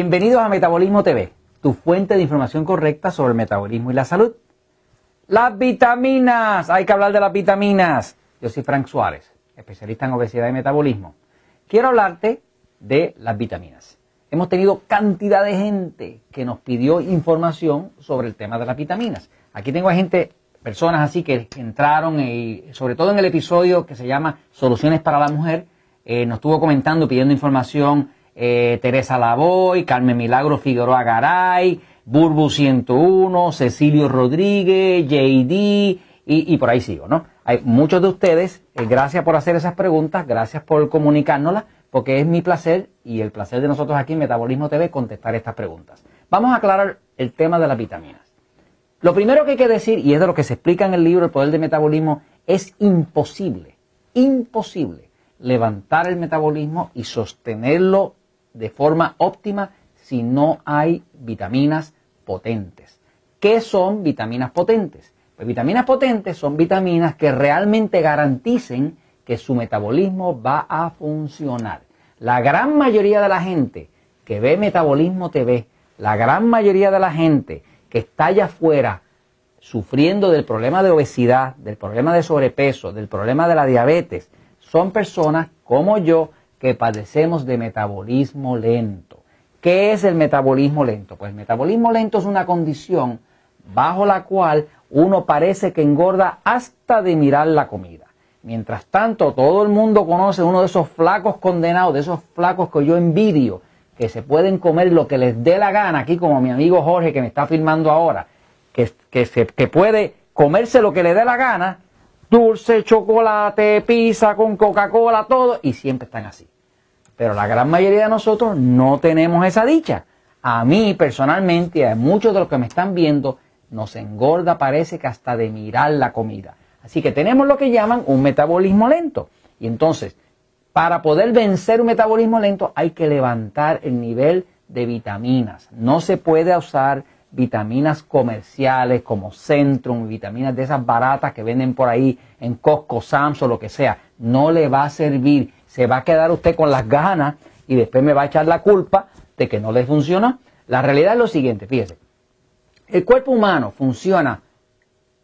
Bienvenidos a Metabolismo TV, tu fuente de información correcta sobre el metabolismo y la salud. Las vitaminas, hay que hablar de las vitaminas. Yo soy Frank Suárez, especialista en obesidad y metabolismo. Quiero hablarte de las vitaminas. Hemos tenido cantidad de gente que nos pidió información sobre el tema de las vitaminas. Aquí tengo a gente, personas así que entraron y sobre todo en el episodio que se llama Soluciones para la Mujer, eh, nos estuvo comentando, pidiendo información eh, Teresa Lavoy, Carmen Milagro Figueroa Garay, Burbu 101, Cecilio Rodríguez, JD y, y, por ahí sigo, ¿no? Hay muchos de ustedes, eh, gracias por hacer esas preguntas, gracias por comunicárnoslas, porque es mi placer y el placer de nosotros aquí en Metabolismo TV contestar estas preguntas. Vamos a aclarar el tema de las vitaminas. Lo primero que hay que decir, y es de lo que se explica en el libro El Poder del Metabolismo, es imposible, imposible levantar el metabolismo y sostenerlo de forma óptima si no hay vitaminas potentes. ¿Qué son vitaminas potentes? Pues vitaminas potentes son vitaminas que realmente garanticen que su metabolismo va a funcionar. La gran mayoría de la gente que ve Metabolismo TV, la gran mayoría de la gente que está allá afuera sufriendo del problema de obesidad, del problema de sobrepeso, del problema de la diabetes, son personas como yo que padecemos de metabolismo lento. ¿Qué es el metabolismo lento? Pues el metabolismo lento es una condición bajo la cual uno parece que engorda hasta de mirar la comida. Mientras tanto, todo el mundo conoce uno de esos flacos condenados, de esos flacos que yo envidio, que se pueden comer lo que les dé la gana, aquí como mi amigo Jorge que me está filmando ahora, que, que, que puede comerse lo que le dé la gana, dulce, chocolate, pizza con Coca-Cola, todo, y siempre están así. Pero la gran mayoría de nosotros no tenemos esa dicha. A mí personalmente, a muchos de los que me están viendo, nos engorda, parece que hasta de mirar la comida. Así que tenemos lo que llaman un metabolismo lento. Y entonces, para poder vencer un metabolismo lento hay que levantar el nivel de vitaminas. No se puede usar vitaminas comerciales como Centrum, vitaminas de esas baratas que venden por ahí en Costco, Sam's o lo que sea. No le va a servir. Se va a quedar usted con las ganas y después me va a echar la culpa de que no le funciona. La realidad es lo siguiente, fíjese. El cuerpo humano funciona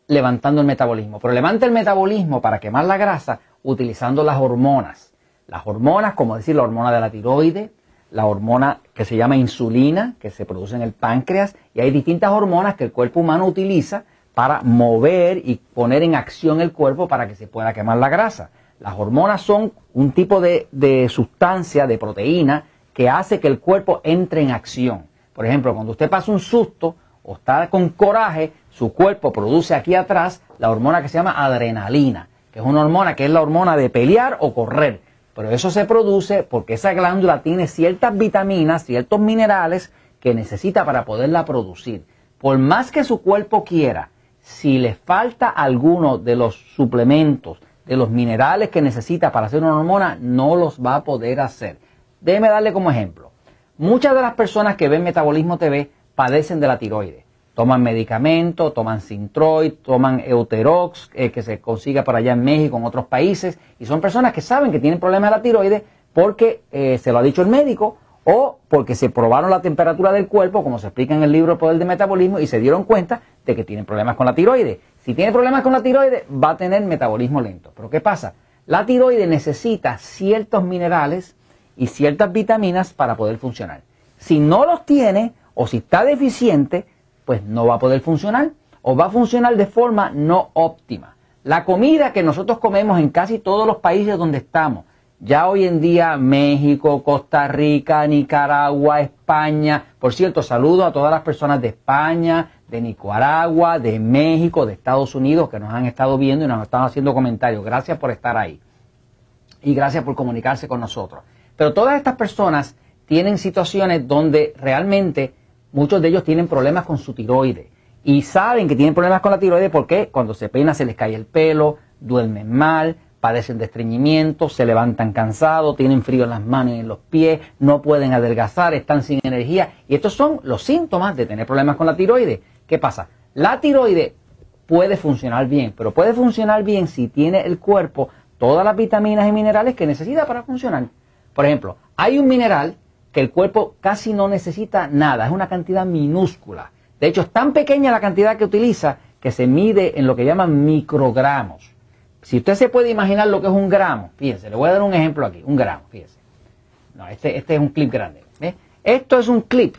levantando el metabolismo, pero levanta el metabolismo para quemar la grasa utilizando las hormonas. Las hormonas, como decir la hormona de la tiroide, la hormona que se llama insulina, que se produce en el páncreas, y hay distintas hormonas que el cuerpo humano utiliza para mover y poner en acción el cuerpo para que se pueda quemar la grasa. Las hormonas son un tipo de, de sustancia, de proteína, que hace que el cuerpo entre en acción. Por ejemplo, cuando usted pasa un susto o está con coraje, su cuerpo produce aquí atrás la hormona que se llama adrenalina, que es una hormona que es la hormona de pelear o correr. Pero eso se produce porque esa glándula tiene ciertas vitaminas, ciertos minerales que necesita para poderla producir. Por más que su cuerpo quiera, si le falta alguno de los suplementos, de los minerales que necesita para hacer una hormona, no los va a poder hacer. Déjeme darle como ejemplo. Muchas de las personas que ven Metabolismo TV padecen de la tiroides toman medicamentos, toman Sintroid, toman Euterox, eh, que se consigue por allá en México, en otros países, y son personas que saben que tienen problemas de la tiroides porque eh, se lo ha dicho el médico o porque se probaron la temperatura del cuerpo, como se explica en el libro Poder de Metabolismo, y se dieron cuenta de que tienen problemas con la tiroides. Si tiene problemas con la tiroides, va a tener metabolismo lento. Pero ¿qué pasa? La tiroides necesita ciertos minerales y ciertas vitaminas para poder funcionar. Si no los tiene o si está deficiente, pues no va a poder funcionar o va a funcionar de forma no óptima. La comida que nosotros comemos en casi todos los países donde estamos, ya hoy en día México, Costa Rica, Nicaragua, España, por cierto, saludo a todas las personas de España, de Nicaragua, de México, de Estados Unidos que nos han estado viendo y nos están haciendo comentarios. Gracias por estar ahí y gracias por comunicarse con nosotros. Pero todas estas personas tienen situaciones donde realmente Muchos de ellos tienen problemas con su tiroides y saben que tienen problemas con la tiroides porque cuando se peina se les cae el pelo, duermen mal, padecen de estreñimiento, se levantan cansados, tienen frío en las manos y en los pies, no pueden adelgazar, están sin energía. Y estos son los síntomas de tener problemas con la tiroides. ¿Qué pasa? La tiroides puede funcionar bien, pero puede funcionar bien si tiene el cuerpo todas las vitaminas y minerales que necesita para funcionar. Por ejemplo, hay un mineral que el cuerpo casi no necesita nada, es una cantidad minúscula. De hecho, es tan pequeña la cantidad que utiliza que se mide en lo que llaman microgramos. Si usted se puede imaginar lo que es un gramo, fíjense, le voy a dar un ejemplo aquí, un gramo, fíjense. No, este, este es un clip grande. Esto es un clip,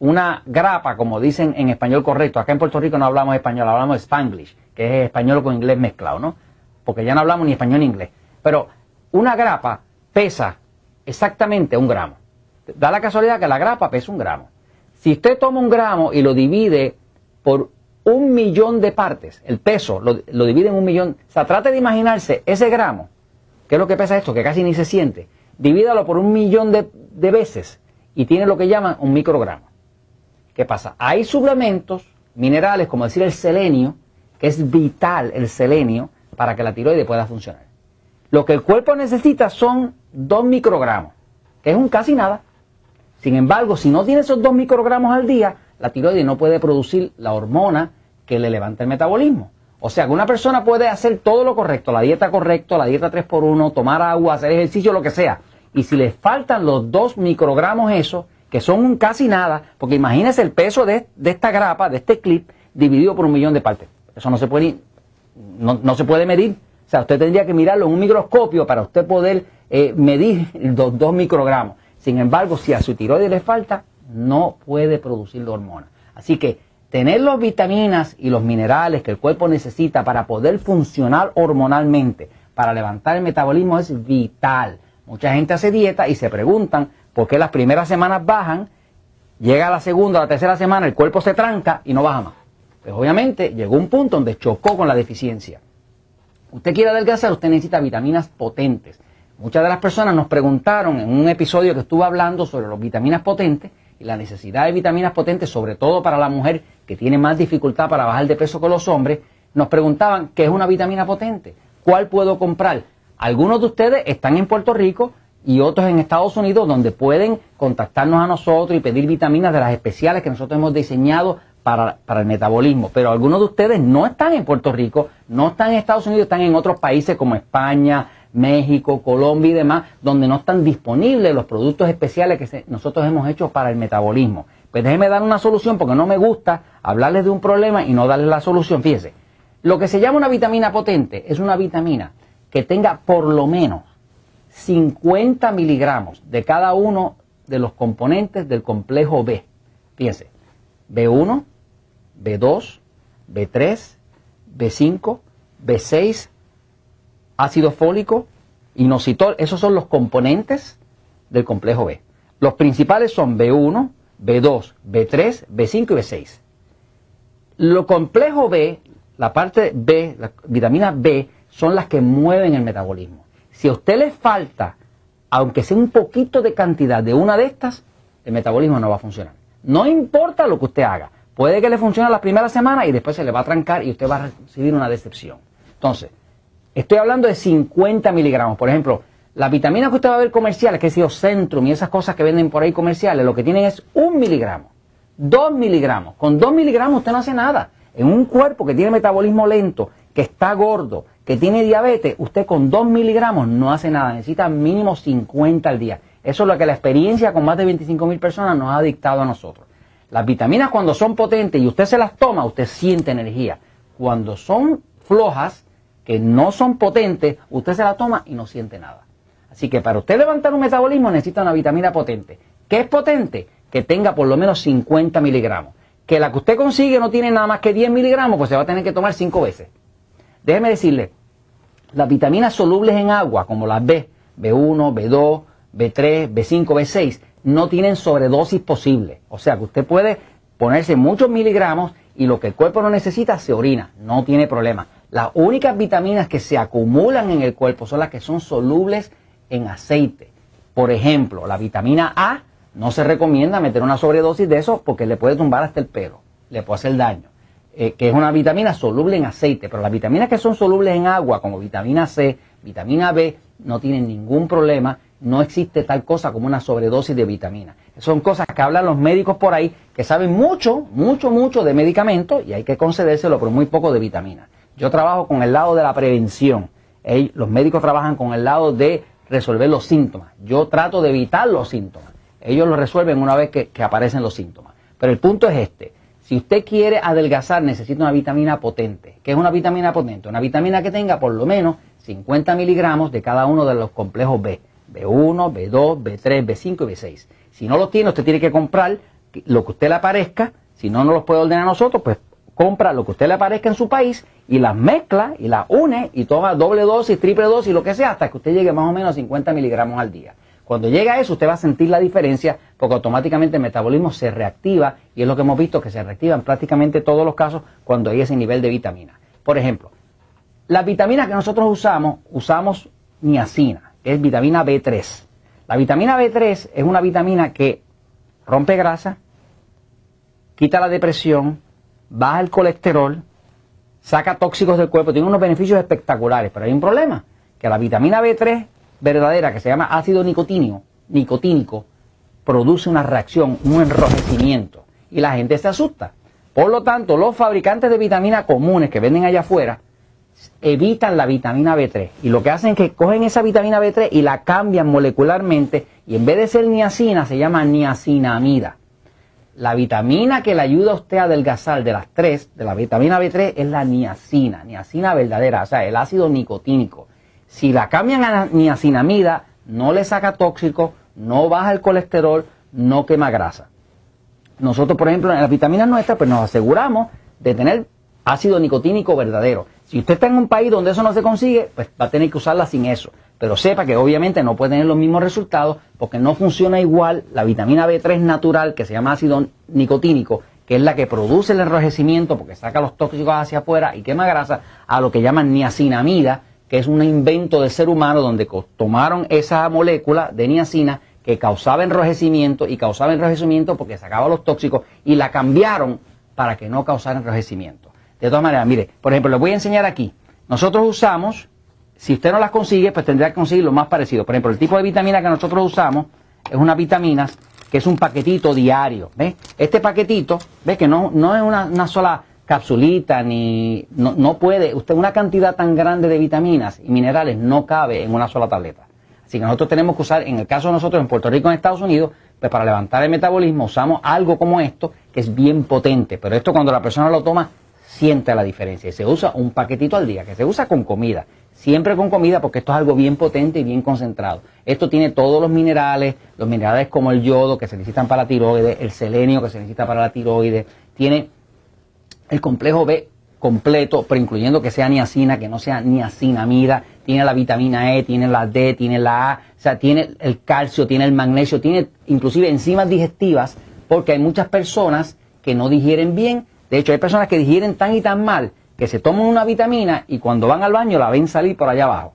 una grapa, como dicen en español correcto. Acá en Puerto Rico no hablamos español, hablamos spanglish, que es español con inglés mezclado, ¿no? Porque ya no hablamos ni español ni inglés. Pero una grapa pesa exactamente un gramo. Da la casualidad que la grapa pesa un gramo. Si usted toma un gramo y lo divide por un millón de partes, el peso lo, divide en un millón, o sea, trate de imaginarse ese gramo, que es lo que pesa esto, que casi ni se siente, divídalo por un millón de, de veces y tiene lo que llaman un microgramo. ¿Qué pasa? Hay suplementos minerales, como decir el selenio, que es vital el selenio para que la tiroide pueda funcionar. Lo que el cuerpo necesita son 2 microgramos, que es un casi nada. Sin embargo, si no tiene esos 2 microgramos al día, la tiroides no puede producir la hormona que le levanta el metabolismo. O sea que una persona puede hacer todo lo correcto, la dieta correcta, la dieta 3x1, tomar agua, hacer ejercicio, lo que sea. Y si le faltan los 2 microgramos eso, que son casi nada, porque imagínese el peso de, esta grapa, de este clip, dividido por un millón de partes. Eso no se puede, no, no se puede medir. O sea, usted tendría que mirarlo en un microscopio para usted poder eh, medir los 2 microgramos. Sin embargo, si a su tiroides le falta, no puede producir la hormona. Así que tener las vitaminas y los minerales que el cuerpo necesita para poder funcionar hormonalmente, para levantar el metabolismo es vital. Mucha gente hace dieta y se preguntan por qué las primeras semanas bajan, llega la segunda o la tercera semana, el cuerpo se tranca y no baja más. Pues obviamente llegó un punto donde chocó con la deficiencia. Usted quiere adelgazar, usted necesita vitaminas potentes. Muchas de las personas nos preguntaron en un episodio que estuve hablando sobre las vitaminas potentes y la necesidad de vitaminas potentes, sobre todo para la mujer que tiene más dificultad para bajar de peso que los hombres, nos preguntaban qué es una vitamina potente, cuál puedo comprar. Algunos de ustedes están en Puerto Rico y otros en Estados Unidos donde pueden contactarnos a nosotros y pedir vitaminas de las especiales que nosotros hemos diseñado para, para, el metabolismo. Pero algunos de ustedes no están en Puerto Rico, no están en Estados Unidos, están en otros países como España, México, Colombia y demás, donde no están disponibles los productos especiales que nosotros hemos hecho para el metabolismo. Pues déjeme dar una solución porque no me gusta hablarles de un problema y no darles la solución. Fíjese, lo que se llama una vitamina potente es una vitamina que tenga por lo menos 50 miligramos de cada uno de los componentes del complejo B. Fíjense, B1, B2, B3, B5, B6, ácido fólico, inositol, esos son los componentes del complejo B. Los principales son B1, B2, B3, B5 y B6. Lo complejo B, la parte B, la vitamina B, son las que mueven el metabolismo. Si a usted le falta, aunque sea un poquito de cantidad de una de estas, el metabolismo no va a funcionar. No importa lo que usted haga. Puede que le funcione la primera semana y después se le va a trancar y usted va a recibir una decepción. Entonces, Estoy hablando de 50 miligramos. Por ejemplo, las vitaminas que usted va a ver comerciales, que es Centrum y esas cosas que venden por ahí comerciales, lo que tienen es un miligramo, dos miligramos. Con dos miligramos usted no hace nada. En un cuerpo que tiene metabolismo lento, que está gordo, que tiene diabetes, usted con dos miligramos no hace nada. Necesita mínimo 50 al día. Eso es lo que la experiencia con más de 25 mil personas nos ha dictado a nosotros. Las vitaminas cuando son potentes y usted se las toma, usted siente energía. Cuando son flojas, que no son potentes, usted se la toma y no siente nada. Así que para usted levantar un metabolismo necesita una vitamina potente. ¿Qué es potente? Que tenga por lo menos 50 miligramos. Que la que usted consigue no tiene nada más que 10 miligramos, pues se va a tener que tomar 5 veces. Déjeme decirle, las vitaminas solubles en agua, como las B, B1, B2, B3, B5, B6, no tienen sobredosis posible. O sea que usted puede ponerse muchos miligramos y lo que el cuerpo no necesita se orina, no tiene problema. Las únicas vitaminas que se acumulan en el cuerpo son las que son solubles en aceite. Por ejemplo, la vitamina A no se recomienda meter una sobredosis de eso porque le puede tumbar hasta el pelo, le puede hacer daño. Eh, que es una vitamina soluble en aceite, pero las vitaminas que son solubles en agua, como vitamina C, vitamina B, no tienen ningún problema, no existe tal cosa como una sobredosis de vitamina. Son cosas que hablan los médicos por ahí que saben mucho, mucho, mucho de medicamentos y hay que concedérselo, pero muy poco de vitaminas. Yo trabajo con el lado de la prevención. los médicos trabajan con el lado de resolver los síntomas. Yo trato de evitar los síntomas. ellos lo resuelven una vez que, que aparecen los síntomas. Pero el punto es este. Si usted quiere adelgazar, necesita una vitamina potente. ¿Qué es una vitamina potente? Una vitamina que tenga por lo menos 50 miligramos de cada uno de los complejos B. B1, B2, B3, B5 y B6. Si no los tiene, usted tiene que comprar lo que usted le aparezca. Si no, no los puede ordenar a nosotros, pues compra lo que usted le aparezca en su país y las mezcla y las une y toma doble dosis, triple dosis, lo que sea, hasta que usted llegue más o menos a 50 miligramos al día. Cuando llega a eso, usted va a sentir la diferencia porque automáticamente el metabolismo se reactiva y es lo que hemos visto que se reactiva en prácticamente todos los casos cuando hay ese nivel de vitamina. Por ejemplo, las vitaminas que nosotros usamos, usamos niacina, es vitamina B3. La vitamina B3 es una vitamina que rompe grasa, quita la depresión, baja el colesterol, saca tóxicos del cuerpo, tiene unos beneficios espectaculares, pero hay un problema, que la vitamina B3 verdadera, que se llama ácido nicotínico, nicotínico, produce una reacción, un enrojecimiento, y la gente se asusta. Por lo tanto, los fabricantes de vitaminas comunes que venden allá afuera evitan la vitamina B3 y lo que hacen es que cogen esa vitamina B3 y la cambian molecularmente y en vez de ser niacina se llama niacinamida. La vitamina que le ayuda a usted a adelgazar de las tres, de la vitamina B3, es la niacina, niacina verdadera, o sea, el ácido nicotínico. Si la cambian a niacinamida, no le saca tóxico, no baja el colesterol, no quema grasa. Nosotros, por ejemplo, en las vitaminas nuestras, pues nos aseguramos de tener ácido nicotínico verdadero. Si usted está en un país donde eso no se consigue, pues va a tener que usarla sin eso. Pero sepa que obviamente no puede tener los mismos resultados porque no funciona igual la vitamina B3 natural, que se llama ácido nicotínico, que es la que produce el enrojecimiento porque saca los tóxicos hacia afuera y quema grasa, a lo que llaman niacinamida, que es un invento del ser humano donde tomaron esa molécula de niacina que causaba enrojecimiento y causaba enrojecimiento porque sacaba los tóxicos y la cambiaron para que no causara enrojecimiento. De todas maneras, mire, por ejemplo, les voy a enseñar aquí. Nosotros usamos, si usted no las consigue, pues tendría que conseguir lo más parecido. Por ejemplo, el tipo de vitamina que nosotros usamos es una vitamina que es un paquetito diario. ¿Ves? Este paquetito, ¿ves? Que no, no es una, sola capsulita, ni no, no, puede, usted una cantidad tan grande de vitaminas y minerales no cabe en una sola tableta. Así que nosotros tenemos que usar, en el caso de nosotros en Puerto Rico, en Estados Unidos, pues para levantar el metabolismo usamos algo como esto, que es bien potente, pero esto cuando la persona lo toma siente la diferencia. Y se usa un paquetito al día, que se usa con comida, siempre con comida porque esto es algo bien potente y bien concentrado. Esto tiene todos los minerales, los minerales como el yodo que se necesitan para la tiroides, el selenio que se necesita para la tiroides, tiene el complejo B completo, pero incluyendo que sea niacina, que no sea niacinamida, tiene la vitamina E, tiene la D, tiene la A, o sea, tiene el calcio, tiene el magnesio, tiene inclusive enzimas digestivas, porque hay muchas personas que no digieren bien de hecho, hay personas que digieren tan y tan mal que se toman una vitamina y cuando van al baño la ven salir por allá abajo.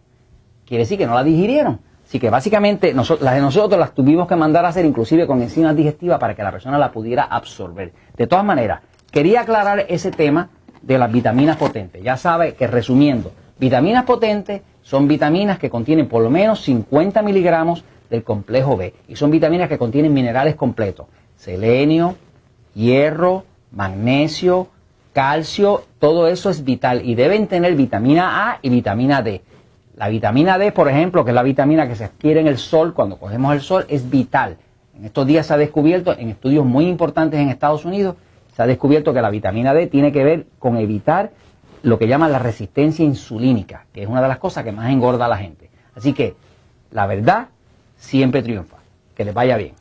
Quiere decir que no la digirieron. Así que básicamente las de nosotros las tuvimos que mandar a hacer inclusive con enzimas digestivas para que la persona la pudiera absorber. De todas maneras, quería aclarar ese tema de las vitaminas potentes. Ya sabe que resumiendo, vitaminas potentes son vitaminas que contienen por lo menos 50 miligramos del complejo B y son vitaminas que contienen minerales completos, selenio, hierro, magnesio, calcio, todo eso es vital y deben tener vitamina A y vitamina D. La vitamina D, por ejemplo, que es la vitamina que se adquiere en el sol cuando cogemos el sol, es vital. En estos días se ha descubierto, en estudios muy importantes en Estados Unidos, se ha descubierto que la vitamina D tiene que ver con evitar lo que llaman la resistencia insulínica, que es una de las cosas que más engorda a la gente. Así que la verdad siempre triunfa. Que les vaya bien.